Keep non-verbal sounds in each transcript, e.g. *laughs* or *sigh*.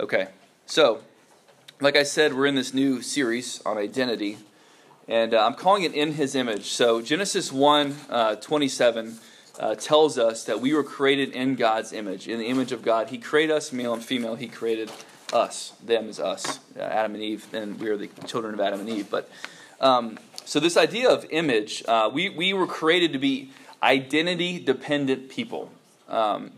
Okay, so like I said, we're in this new series on identity, and uh, I'm calling it In His Image. So Genesis 1 uh, 27 uh, tells us that we were created in God's image. In the image of God, He created us, male and female. He created us. Them is us, uh, Adam and Eve, and we are the children of Adam and Eve. But um, so this idea of image, uh, we, we were created to be identity dependent people. Um,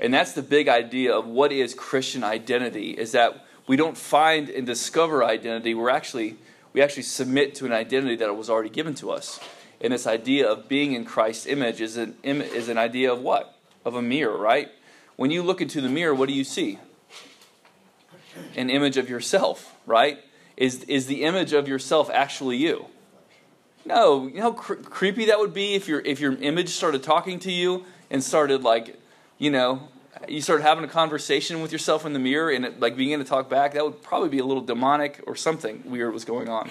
and that's the big idea of what is Christian identity is that we don't find and discover identity, we're actually we actually submit to an identity that was already given to us. And this idea of being in Christ's image is an is an idea of what? Of a mirror, right? When you look into the mirror, what do you see? An image of yourself, right? Is is the image of yourself actually you? No, you know how cr- creepy that would be if your if your image started talking to you and started like you know, you start having a conversation with yourself in the mirror and it, like begin to talk back, that would probably be a little demonic or something weird was going on.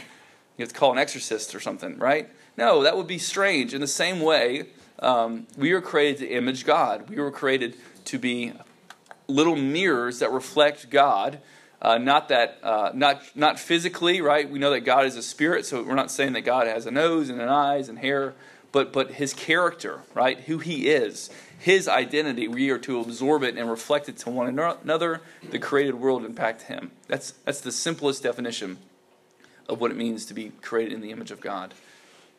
You have to call an exorcist or something, right? No, that would be strange. In the same way, um, we were created to image God. We were created to be little mirrors that reflect God. Uh, not that, uh, not not physically, right? We know that God is a spirit, so we're not saying that God has a nose and an eyes and hair, but but His character, right? Who He is his identity. We are to absorb it and reflect it to one another, the created world, impact him. That's, that's the simplest definition of what it means to be created in the image of God.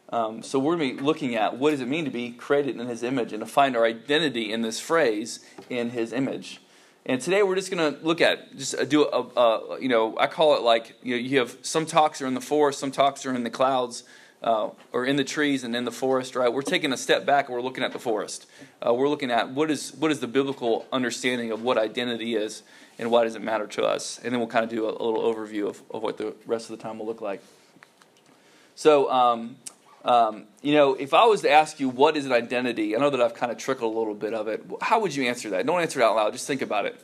Um, so we're going to be looking at what does it mean to be created in his image and to find our identity in this phrase in his image. And today we're just going to look at just do a, a, you know I call it like you know you have some talks are in the forest, some talks are in the clouds, uh, or in the trees and in the forest, right? We're taking a step back and we're looking at the forest. Uh, we're looking at what is what is the biblical understanding of what identity is and why does it matter to us, and then we'll kind of do a, a little overview of, of what the rest of the time will look like. So, um, um, you know, if I was to ask you what is an identity, I know that I've kind of trickled a little bit of it. How would you answer that? Don't answer it out loud. Just think about it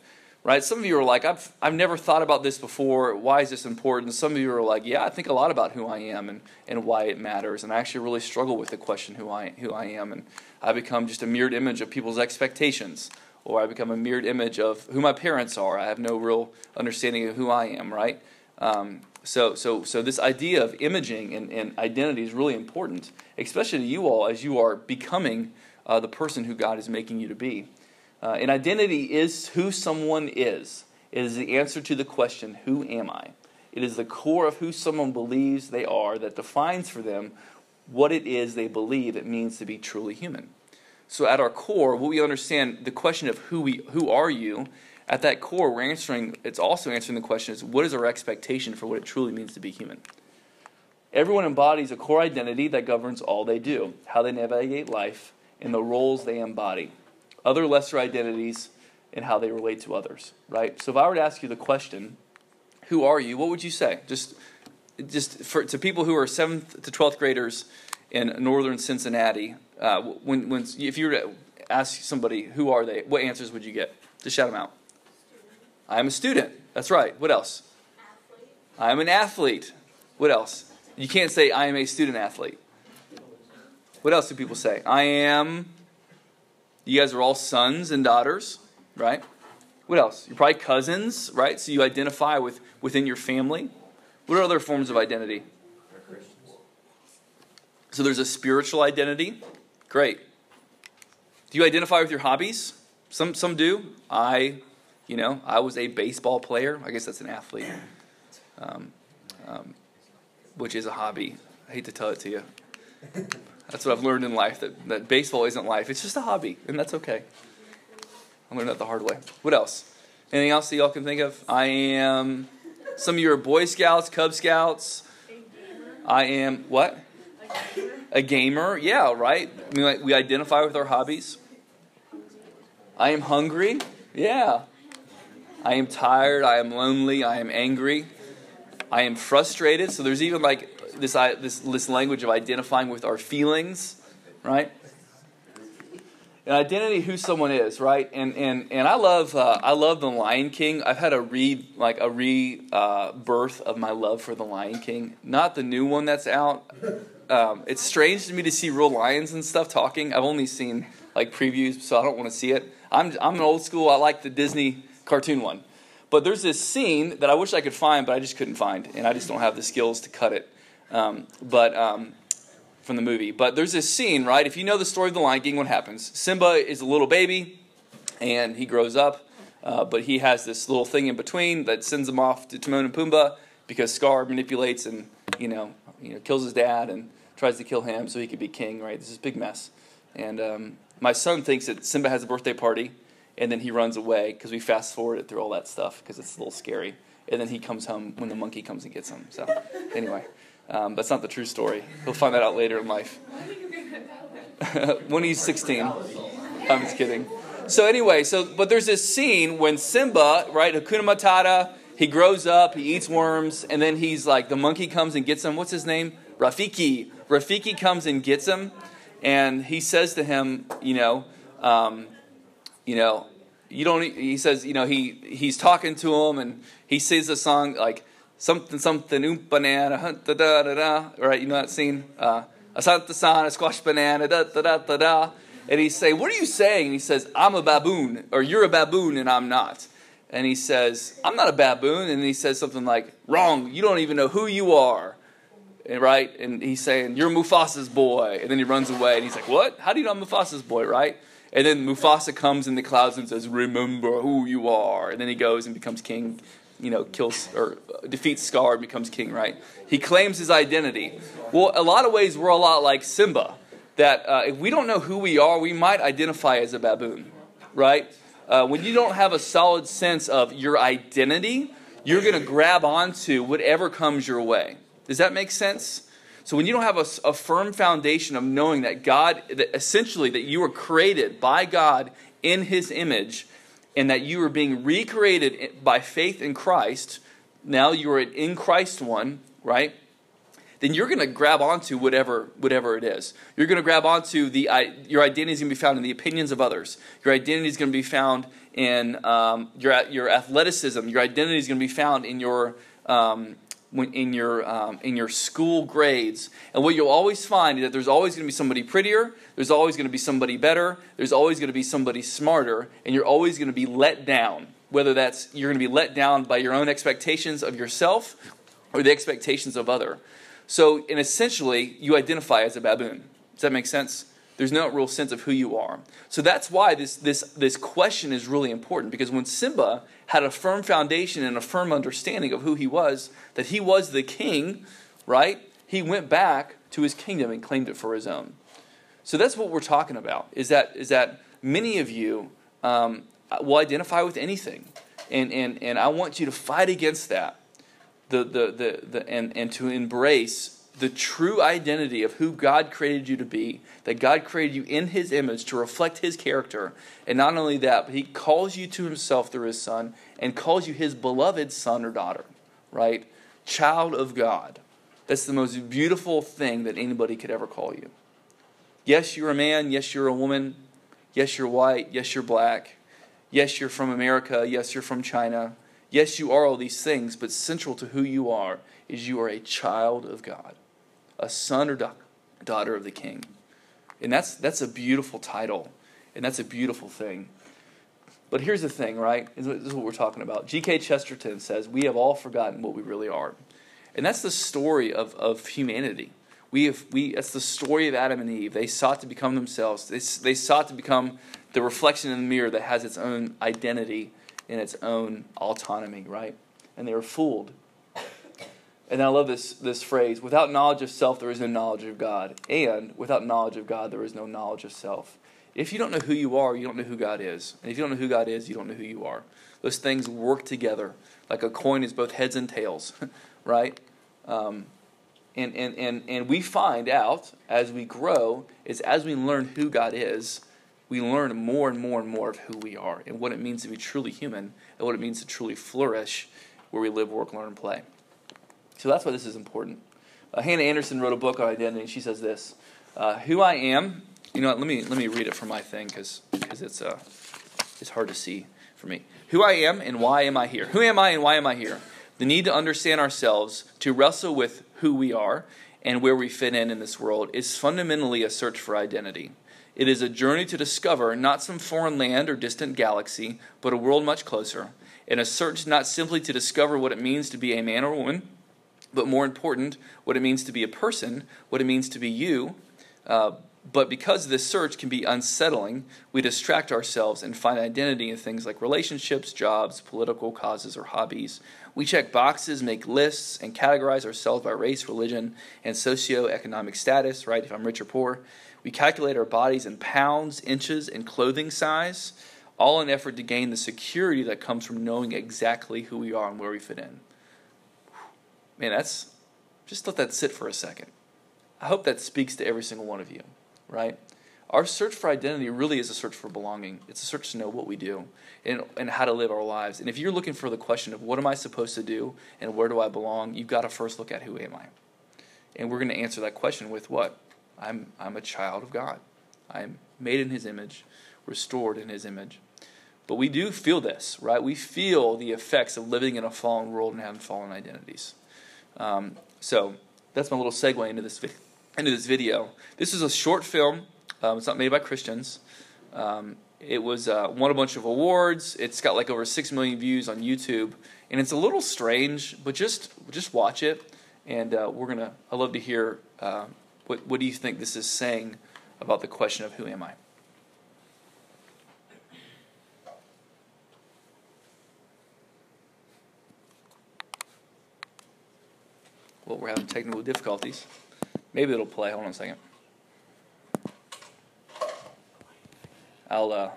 right? Some of you are like, I've, I've never thought about this before. Why is this important? Some of you are like, yeah, I think a lot about who I am and, and why it matters. And I actually really struggle with the question who I, who I am. And I become just a mirrored image of people's expectations, or I become a mirrored image of who my parents are. I have no real understanding of who I am, right? Um, so, so, so this idea of imaging and, and identity is really important, especially to you all as you are becoming uh, the person who God is making you to be. Uh, an identity is who someone is. It is the answer to the question, Who am I? It is the core of who someone believes they are that defines for them what it is they believe it means to be truly human. So, at our core, what we understand the question of who, we, who are you, at that core, we're answering, it's also answering the question is what is our expectation for what it truly means to be human? Everyone embodies a core identity that governs all they do, how they navigate life, and the roles they embody other lesser identities, and how they relate to others, right? So if I were to ask you the question, who are you? What would you say? Just just for to people who are 7th to 12th graders in northern Cincinnati, uh, when when if you were to ask somebody who are they, what answers would you get? Just shout them out. I'm a student. That's right. What else? Athlete. I'm an athlete. What else? You can't say I am a student athlete. What else do people say? I am you guys are all sons and daughters, right? What else? You're probably cousins, right? So you identify with within your family. What are other forms of identity? So there's a spiritual identity. Great. Do you identify with your hobbies? Some some do. I, you know, I was a baseball player. I guess that's an athlete, um, um, which is a hobby. I hate to tell it to you. That's what I've learned in life that, that baseball isn't life. It's just a hobby, and that's okay. I learned that the hard way. What else? Anything else that y'all can think of? I am. Some of you are Boy Scouts, Cub Scouts. I am what? A gamer. Yeah, right. We, we identify with our hobbies. I am hungry. Yeah. I am tired. I am lonely. I am angry. I am frustrated. So there's even like this, this, this language of identifying with our feelings, right? An identity who someone is, right? And and and I love uh, I love the Lion King. I've had a re like a rebirth uh, of my love for the Lion King. Not the new one that's out. Um, it's strange to me to see real lions and stuff talking. I've only seen like previews, so I don't want to see it. I'm I'm an old school. I like the Disney cartoon one. But there's this scene that I wish I could find, but I just couldn't find, and I just don't have the skills to cut it. Um, but um, from the movie. But there's this scene, right? If you know the story of the Lion King, what happens? Simba is a little baby, and he grows up, uh, but he has this little thing in between that sends him off to Timon and Pumbaa because Scar manipulates and you know, you know, kills his dad and tries to kill him so he could be king. Right? This is a big mess. And um, my son thinks that Simba has a birthday party, and then he runs away because we fast forward it through all that stuff because it's a little scary. And then he comes home when the monkey comes and gets him. So anyway. Um, that's not the true story. He'll find that out later in life. *laughs* when he's 16. I'm just kidding. So anyway, so but there's this scene when Simba, right, Hakuna Matata, he grows up, he eats worms, and then he's like the monkey comes and gets him. What's his name? Rafiki. Rafiki comes and gets him, and he says to him, you know, um, you know, you don't. He says, you know, he he's talking to him, and he sings a song like something something oom banana da da da da. Right you know that scene? Uh, a santa sana squash banana da da da da da. And he say what are you saying? And he says i'm a baboon or you're a baboon and i'm not. And he says i'm not a baboon. And he says something like wrong you don't even know who you are. And, right and he's saying you're mufasa's boy. And then he runs away and he's like what? How do you know i'm mufasa's boy? Right? And then mufasa comes in the clouds and says remember who you are. And then he goes and becomes king you know, kills or defeats Scar and becomes king, right? He claims his identity. Well, a lot of ways, we're a lot like Simba. That uh, if we don't know who we are, we might identify as a baboon, right? Uh, when you don't have a solid sense of your identity, you're going to grab onto whatever comes your way. Does that make sense? So when you don't have a, a firm foundation of knowing that God, that essentially that you were created by God in His image, and that you are being recreated by faith in Christ, now you are in Christ one, right? Then you're going to grab onto whatever whatever it is. You're going to grab onto the your identity is going to be found in the opinions of others. Your identity is going to be found in um, your your athleticism. Your identity is going to be found in your um, when, in your um, in your school grades. And what you'll always find is that there's always going to be somebody prettier, there's always going to be somebody better, there's always going to be somebody smarter, and you're always going to be let down. Whether that's you're going to be let down by your own expectations of yourself or the expectations of other. So, and essentially, you identify as a baboon. Does that make sense? There's no real sense of who you are. So that's why this, this, this question is really important because when Simba had a firm foundation and a firm understanding of who he was, that he was the king, right? He went back to his kingdom and claimed it for his own. So that's what we're talking about. Is that is that many of you um, will identify with anything, and and and I want you to fight against that, the the the, the and and to embrace the true identity of who God created you to be, that God created you in His image to reflect His character. And not only that, but He calls you to Himself through His Son and calls you His beloved son or daughter, right? Child of God. That's the most beautiful thing that anybody could ever call you. Yes, you're a man. Yes, you're a woman. Yes, you're white. Yes, you're black. Yes, you're from America. Yes, you're from China. Yes, you are all these things, but central to who you are is you are a child of God a son or da- daughter of the king. And that's, that's a beautiful title, and that's a beautiful thing. But here's the thing, right? This is what we're talking about. G.K. Chesterton says, We have all forgotten what we really are. And that's the story of, of humanity. We have, we, that's the story of Adam and Eve. They sought to become themselves, they, they sought to become the reflection in the mirror that has its own identity and its own autonomy, right? And they were fooled and I love this, this phrase without knowledge of self, there is no knowledge of God. And without knowledge of God, there is no knowledge of self. If you don't know who you are, you don't know who God is. And if you don't know who God is, you don't know who you are. Those things work together like a coin is both heads and tails, *laughs* right? Um, and, and, and, and we find out as we grow, is as we learn who God is, we learn more and more and more of who we are and what it means to be truly human and what it means to truly flourish where we live, work, learn, and play. So that's why this is important. Uh, Hannah Anderson wrote a book on identity. And she says this: uh, "Who I am." You know, what, let me let me read it from my thing because because it's uh it's hard to see for me. Who I am and why am I here? Who am I and why am I here? The need to understand ourselves, to wrestle with who we are and where we fit in in this world, is fundamentally a search for identity. It is a journey to discover not some foreign land or distant galaxy, but a world much closer and a search not simply to discover what it means to be a man or woman, but more important, what it means to be a person, what it means to be you. Uh, but because this search can be unsettling, we distract ourselves and find identity in things like relationships, jobs, political causes, or hobbies. We check boxes, make lists, and categorize ourselves by race, religion, and socioeconomic status, right? If I'm rich or poor. We calculate our bodies in pounds, inches, and clothing size, all in effort to gain the security that comes from knowing exactly who we are and where we fit in. Man, that's just let that sit for a second. I hope that speaks to every single one of you right? Our search for identity really is a search for belonging. It's a search to know what we do and, and how to live our lives. And if you're looking for the question of what am I supposed to do and where do I belong, you've got to first look at who am I. And we're going to answer that question with what? I'm, I'm a child of God. I'm made in His image, restored in His image. But we do feel this, right? We feel the effects of living in a fallen world and having fallen identities. Um, so that's my little segue into this video into this video. This is a short film. Um, it's not made by Christians. Um, it was uh, won a bunch of awards. It's got like over six million views on YouTube, and it's a little strange, but just just watch it, and uh, we're gonna. I love to hear uh, what what do you think this is saying about the question of who am I. Well, we're having technical difficulties. Maybe it'll play. Hold on a second. I'll, uh,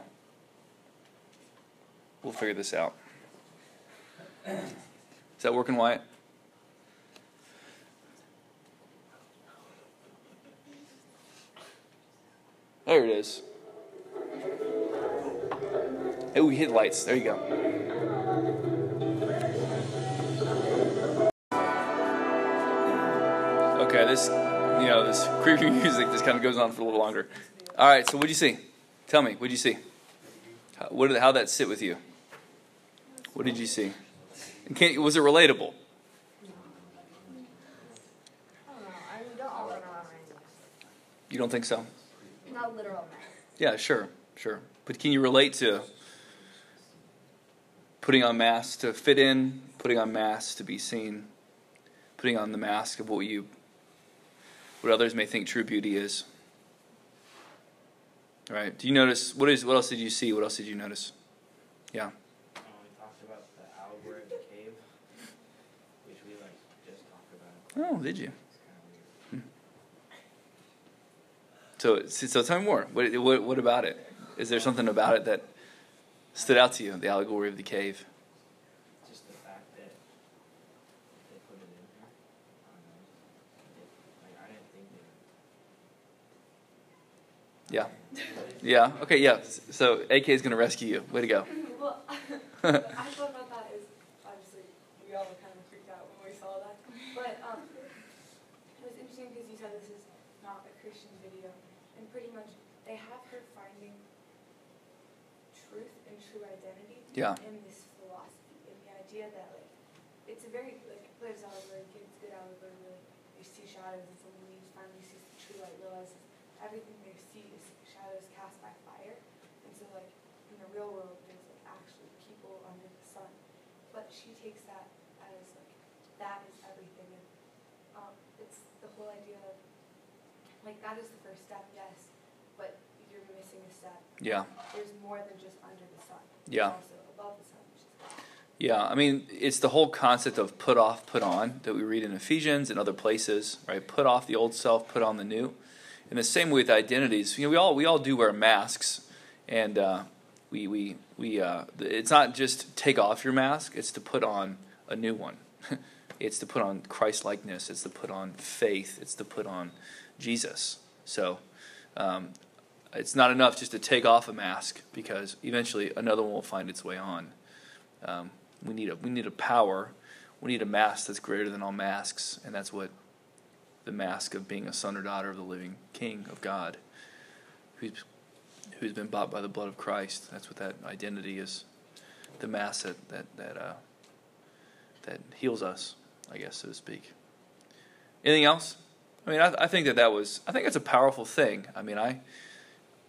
we'll figure this out. Is that working, Wyatt? There it is. Oh, we hit lights. There you go. This, you know, this *laughs* creepy music just kind of goes on for a little longer. All right, so what did you see? Tell me, what did you see? How, what did, how that sit with you? What did you see? And can, was it relatable? You don't think so? Not literal. Yeah, sure, sure. But can you relate to putting on masks to fit in, putting on masks to be seen, putting on the mask of what you, what others may think true beauty is? All right. Do you notice what is? What else did you see? What else did you notice? Yeah. Um, we talked about the allegory cave, which we like just talked about. Oh, did you? Kind of weird. So, so tell me more. What, what, what about it? Is there something about it that stood out to you? The allegory of the cave. Just the fact that they put it in here. I don't know. It, like I didn't think they. Yeah. Yeah. Okay. Yeah. So AK is going to rescue you. Way to go. *laughs* well, *laughs* I thought about that is obviously we all were kind of freaked out when we saw that. But um, it was interesting because you said this is not a Christian video, and pretty much they have her finding truth and true identity Yeah. in this philosophy, in the idea that like it's a very like Blair's allegory, it's good allegory, really you see shadows and someone leaves, finally sees the true light, realizes everything they see is shadows cast by fire. And so like in the real world there's like actually people under the sun. But she takes that as like that is everything and um it's the whole idea of like that is the first step, yes, but you're missing a step. Yeah. There's more than just under the sun. Yeah. Also above the sun, which is God. Yeah, I mean, it's the whole concept of put off, put on that we read in Ephesians and other places, right? Put off the old self, put on the new. In the same way with identities, you know, we all we all do wear masks, and uh, we we we. Uh, it's not just take off your mask; it's to put on a new one. *laughs* it's to put on Christ likeness. It's to put on faith. It's to put on Jesus. So. Um, it's not enough just to take off a mask because eventually another one will find its way on. Um, we need a we need a power. We need a mask that's greater than all masks, and that's what the mask of being a son or daughter of the living King of God, who's who's been bought by the blood of Christ. That's what that identity is. The mask that that that uh, that heals us, I guess, so to speak. Anything else? I mean, I, I think that that was. I think it's a powerful thing. I mean, I,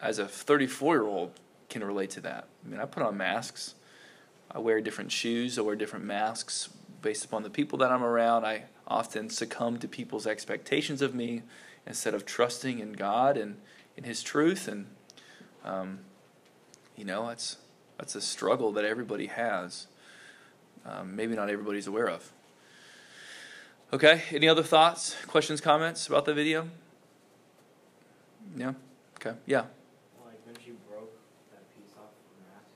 as a 34 year old, can relate to that. I mean, I put on masks I wear different shoes, I wear different masks based upon the people that I'm around. I often succumb to people's expectations of me instead of trusting in God and in His truth. And, um, you know, that's, that's a struggle that everybody has. Um, maybe not everybody's aware of. Okay, any other thoughts, questions, comments about the video? Yeah? Okay, yeah. Like when she broke that piece off her mask,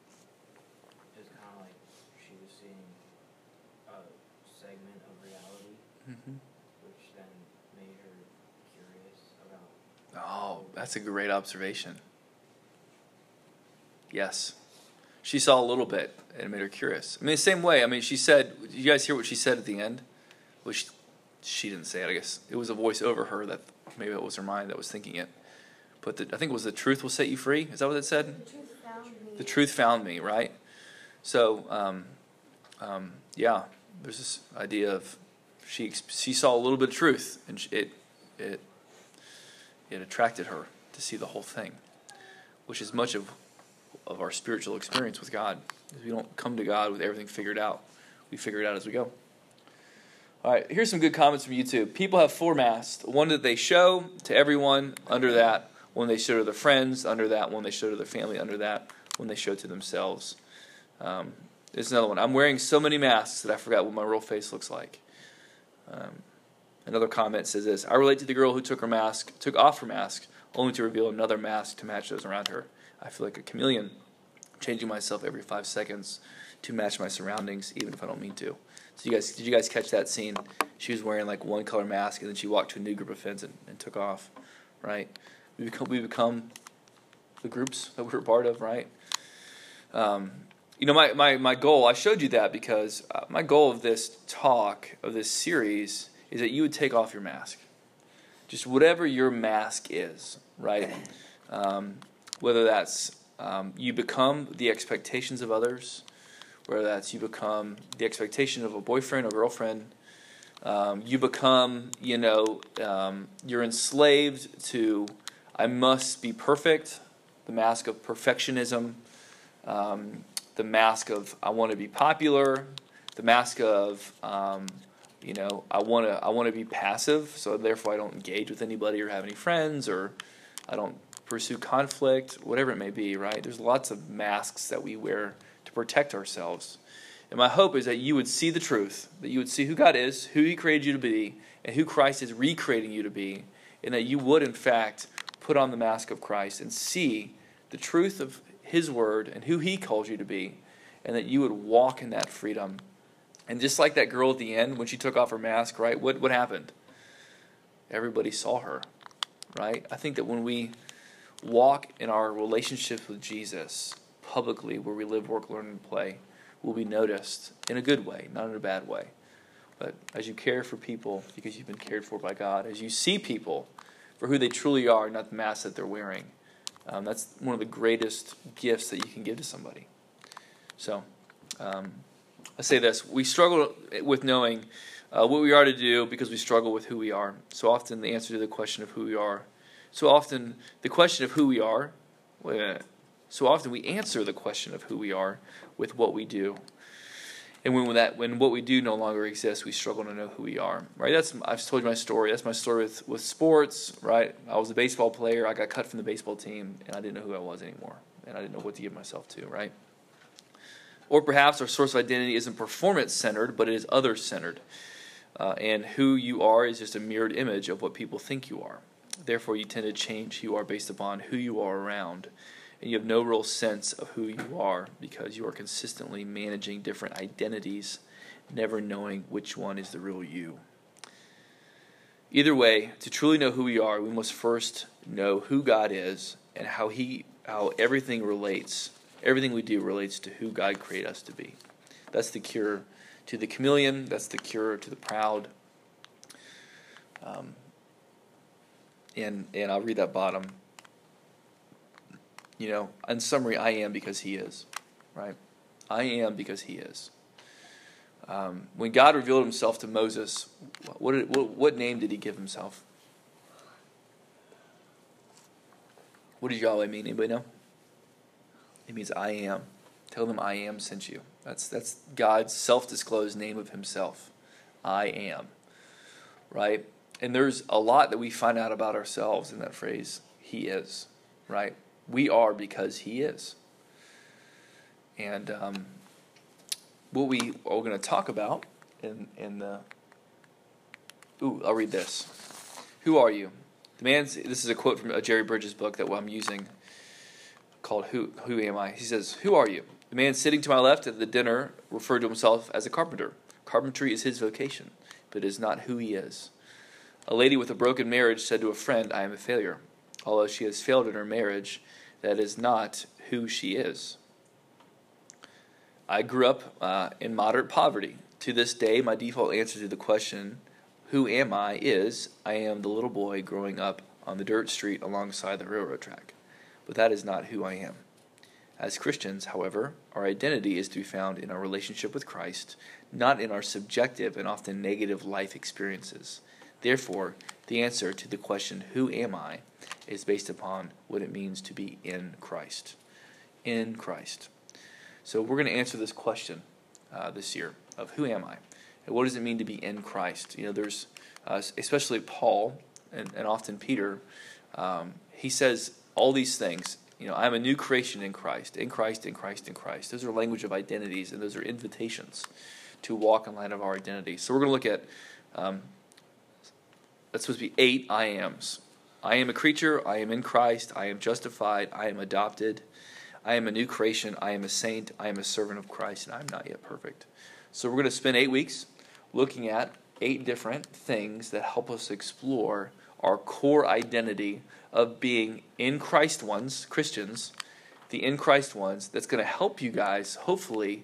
it was kind of like she was seeing a segment of reality, Mm-hmm. which then made her curious about. Oh, that's a great observation. Yes. She saw a little bit and it made her curious. I mean, the same way. I mean, she said, did you guys hear what she said at the end? Which she didn't say it, I guess. It was a voice over her that maybe it was her mind that was thinking it. But the, I think it was the truth will set you free. Is that what it said? The truth found me. The truth found me, right? So, um, um, yeah, there's this idea of she she saw a little bit of truth, and it it it attracted her to see the whole thing, which is much of of our spiritual experience with God. We don't come to God with everything figured out; we figure it out as we go. All right, here's some good comments from YouTube. People have four masks: one that they show to everyone, under that one they show to their friends, under that one they show to their family, under that one they show to themselves. Um, there's another one. I'm wearing so many masks that I forgot what my real face looks like. Um, another comment says this: I relate to the girl who took her mask, took off her mask, only to reveal another mask to match those around her. I feel like a chameleon, changing myself every five seconds to match my surroundings, even if I don't mean to. So you guys, did you guys catch that scene? She was wearing like one color mask, and then she walked to a new group of friends and, and took off. Right? We become we become the groups that we're a part of. Right? Um, you know, my, my, my goal, I showed you that because uh, my goal of this talk, of this series, is that you would take off your mask. Just whatever your mask is, right? *clears throat* Um, whether that's um, you become the expectations of others, whether that's you become the expectation of a boyfriend or girlfriend, um, you become, you know, um, you're enslaved to, I must be perfect, the mask of perfectionism, um, the mask of, I want to be popular, the mask of, um, you know, I want to, I want to be passive, so therefore I don't engage with anybody or have any friends, or I don't pursue conflict, whatever it may be, right? There's lots of masks that we wear to protect ourselves. And my hope is that you would see the truth, that you would see who God is, who He created you to be, and who Christ is recreating you to be, and that you would, in fact, put on the mask of Christ and see the truth of His Word and who He calls you to be, and that you would walk in that freedom. And just like that girl at the end, when she took off her mask, right? What, what happened? Everybody saw her, right? I think that when we walk in our relationships with Jesus publicly, where we live, work, learn, and play, will be noticed in a good way, not in a bad way. But as you care for people because you've been cared for by God, as you see people for who they truly are, not the mask that they're wearing, um, that's one of the greatest gifts that you can give to somebody. So, um, I say this: we struggle with knowing uh, what we are to do because we struggle with who we are. So often, the answer to the question of who we are. So often, the question of who we are. So often, we answer the question of who we are with what we do. And when that when what we do no longer exists, we struggle to know who we are. Right? That's I've told you my story. That's my story with, with sports. Right? I was a baseball player. I got cut from the baseball team, and I didn't know who I was anymore, and I didn't know what to give myself to. Right? Or perhaps our source of identity isn't performance centered, but it is other centered. Uh, and who you are is just a mirrored image of what people think you are. Therefore, you tend to change who you are based upon who you are around. And you have no real sense of who you are because you are consistently managing different identities, never knowing which one is the real you. Either way, to truly know who we are, we must first know who God is and how He, how everything relates everything we do relates to who God created us to be. That's the cure to the chameleon, that's the cure to the proud. Um, and, and I'll read that bottom. You know, in summary, I am because He is, right? I am because He is. Um, when God revealed Himself to Moses, what, did, what, what name did He give Himself? What did Yahweh mean? Anybody know? It means I am. Tell them I am sent you. That's that's God's self-disclosed name of Himself. I am. Right? And there's a lot that we find out about ourselves in that phrase, He is. Right? We are because He is. And um, what we are going to talk about in in the ooh, I'll read this. Who are you? The man's this is a quote from a Jerry Bridges book that I'm using called Who Who Am I? He says, Who are you? The man sitting to my left at the dinner referred to himself as a carpenter. Carpentry is his vocation, but it is not who he is. A lady with a broken marriage said to a friend, I am a failure. Although she has failed in her marriage, that is not who she is. I grew up uh, in moderate poverty. To this day, my default answer to the question, Who am I? is I am the little boy growing up on the dirt street alongside the railroad track. But that is not who I am. As Christians, however, our identity is to be found in our relationship with Christ, not in our subjective and often negative life experiences. Therefore, the answer to the question, Who am I? is based upon what it means to be in Christ. In Christ. So we're going to answer this question uh, this year of who am I? And what does it mean to be in Christ? You know, there's, uh, especially Paul and, and often Peter, um, he says all these things. You know, I'm a new creation in Christ, in Christ, in Christ, in Christ. Those are language of identities, and those are invitations to walk in light of our identity. So we're going to look at um, that's supposed to be eight I ams. I am a creature. I am in Christ. I am justified. I am adopted. I am a new creation. I am a saint. I am a servant of Christ, and I am not yet perfect. So we're going to spend eight weeks looking at eight different things that help us explore our core identity of being in Christ ones, Christians, the in Christ ones, that's going to help you guys, hopefully,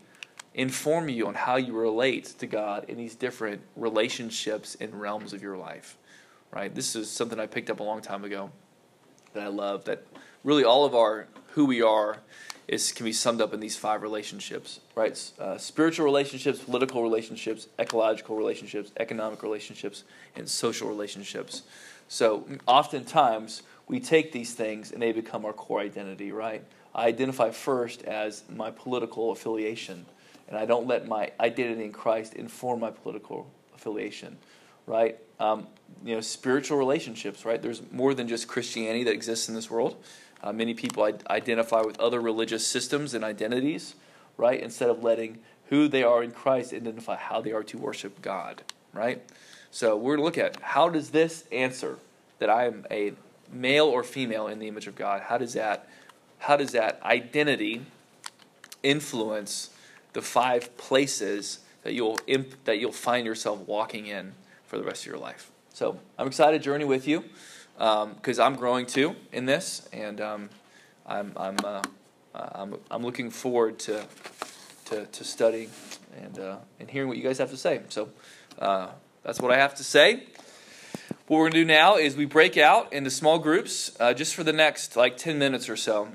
inform you on how you relate to God in these different relationships and realms of your life. Right? This is something I picked up a long time ago that I love that really all of our who we are is can be summed up in these five relationships, right? Uh, spiritual relationships, political relationships, ecological relationships, economic relationships, and social relationships. So oftentimes we take these things and they become our core identity, right? I identify first as my political affiliation, and I don't let my identity in Christ inform my political affiliation, right? Um, you know, spiritual relationships, right? There's more than just Christianity that exists in this world. Uh, many people identify with other religious systems and identities, right? Instead of letting who they are in Christ identify how they are to worship God, right? So we're to look at how does this answer that I am a male or female in the image of God, how does that how does that identity influence the five places that you'll imp, that you'll find yourself walking in for the rest of your life? So I'm excited to journey with you because um, I'm growing too in this, and um, I'm I'm, uh, I'm I'm looking forward to to, to studying and uh, and hearing what you guys have to say. So uh, that's what I have to say. What we're gonna do now is we break out into small groups uh, just for the next like ten minutes or so.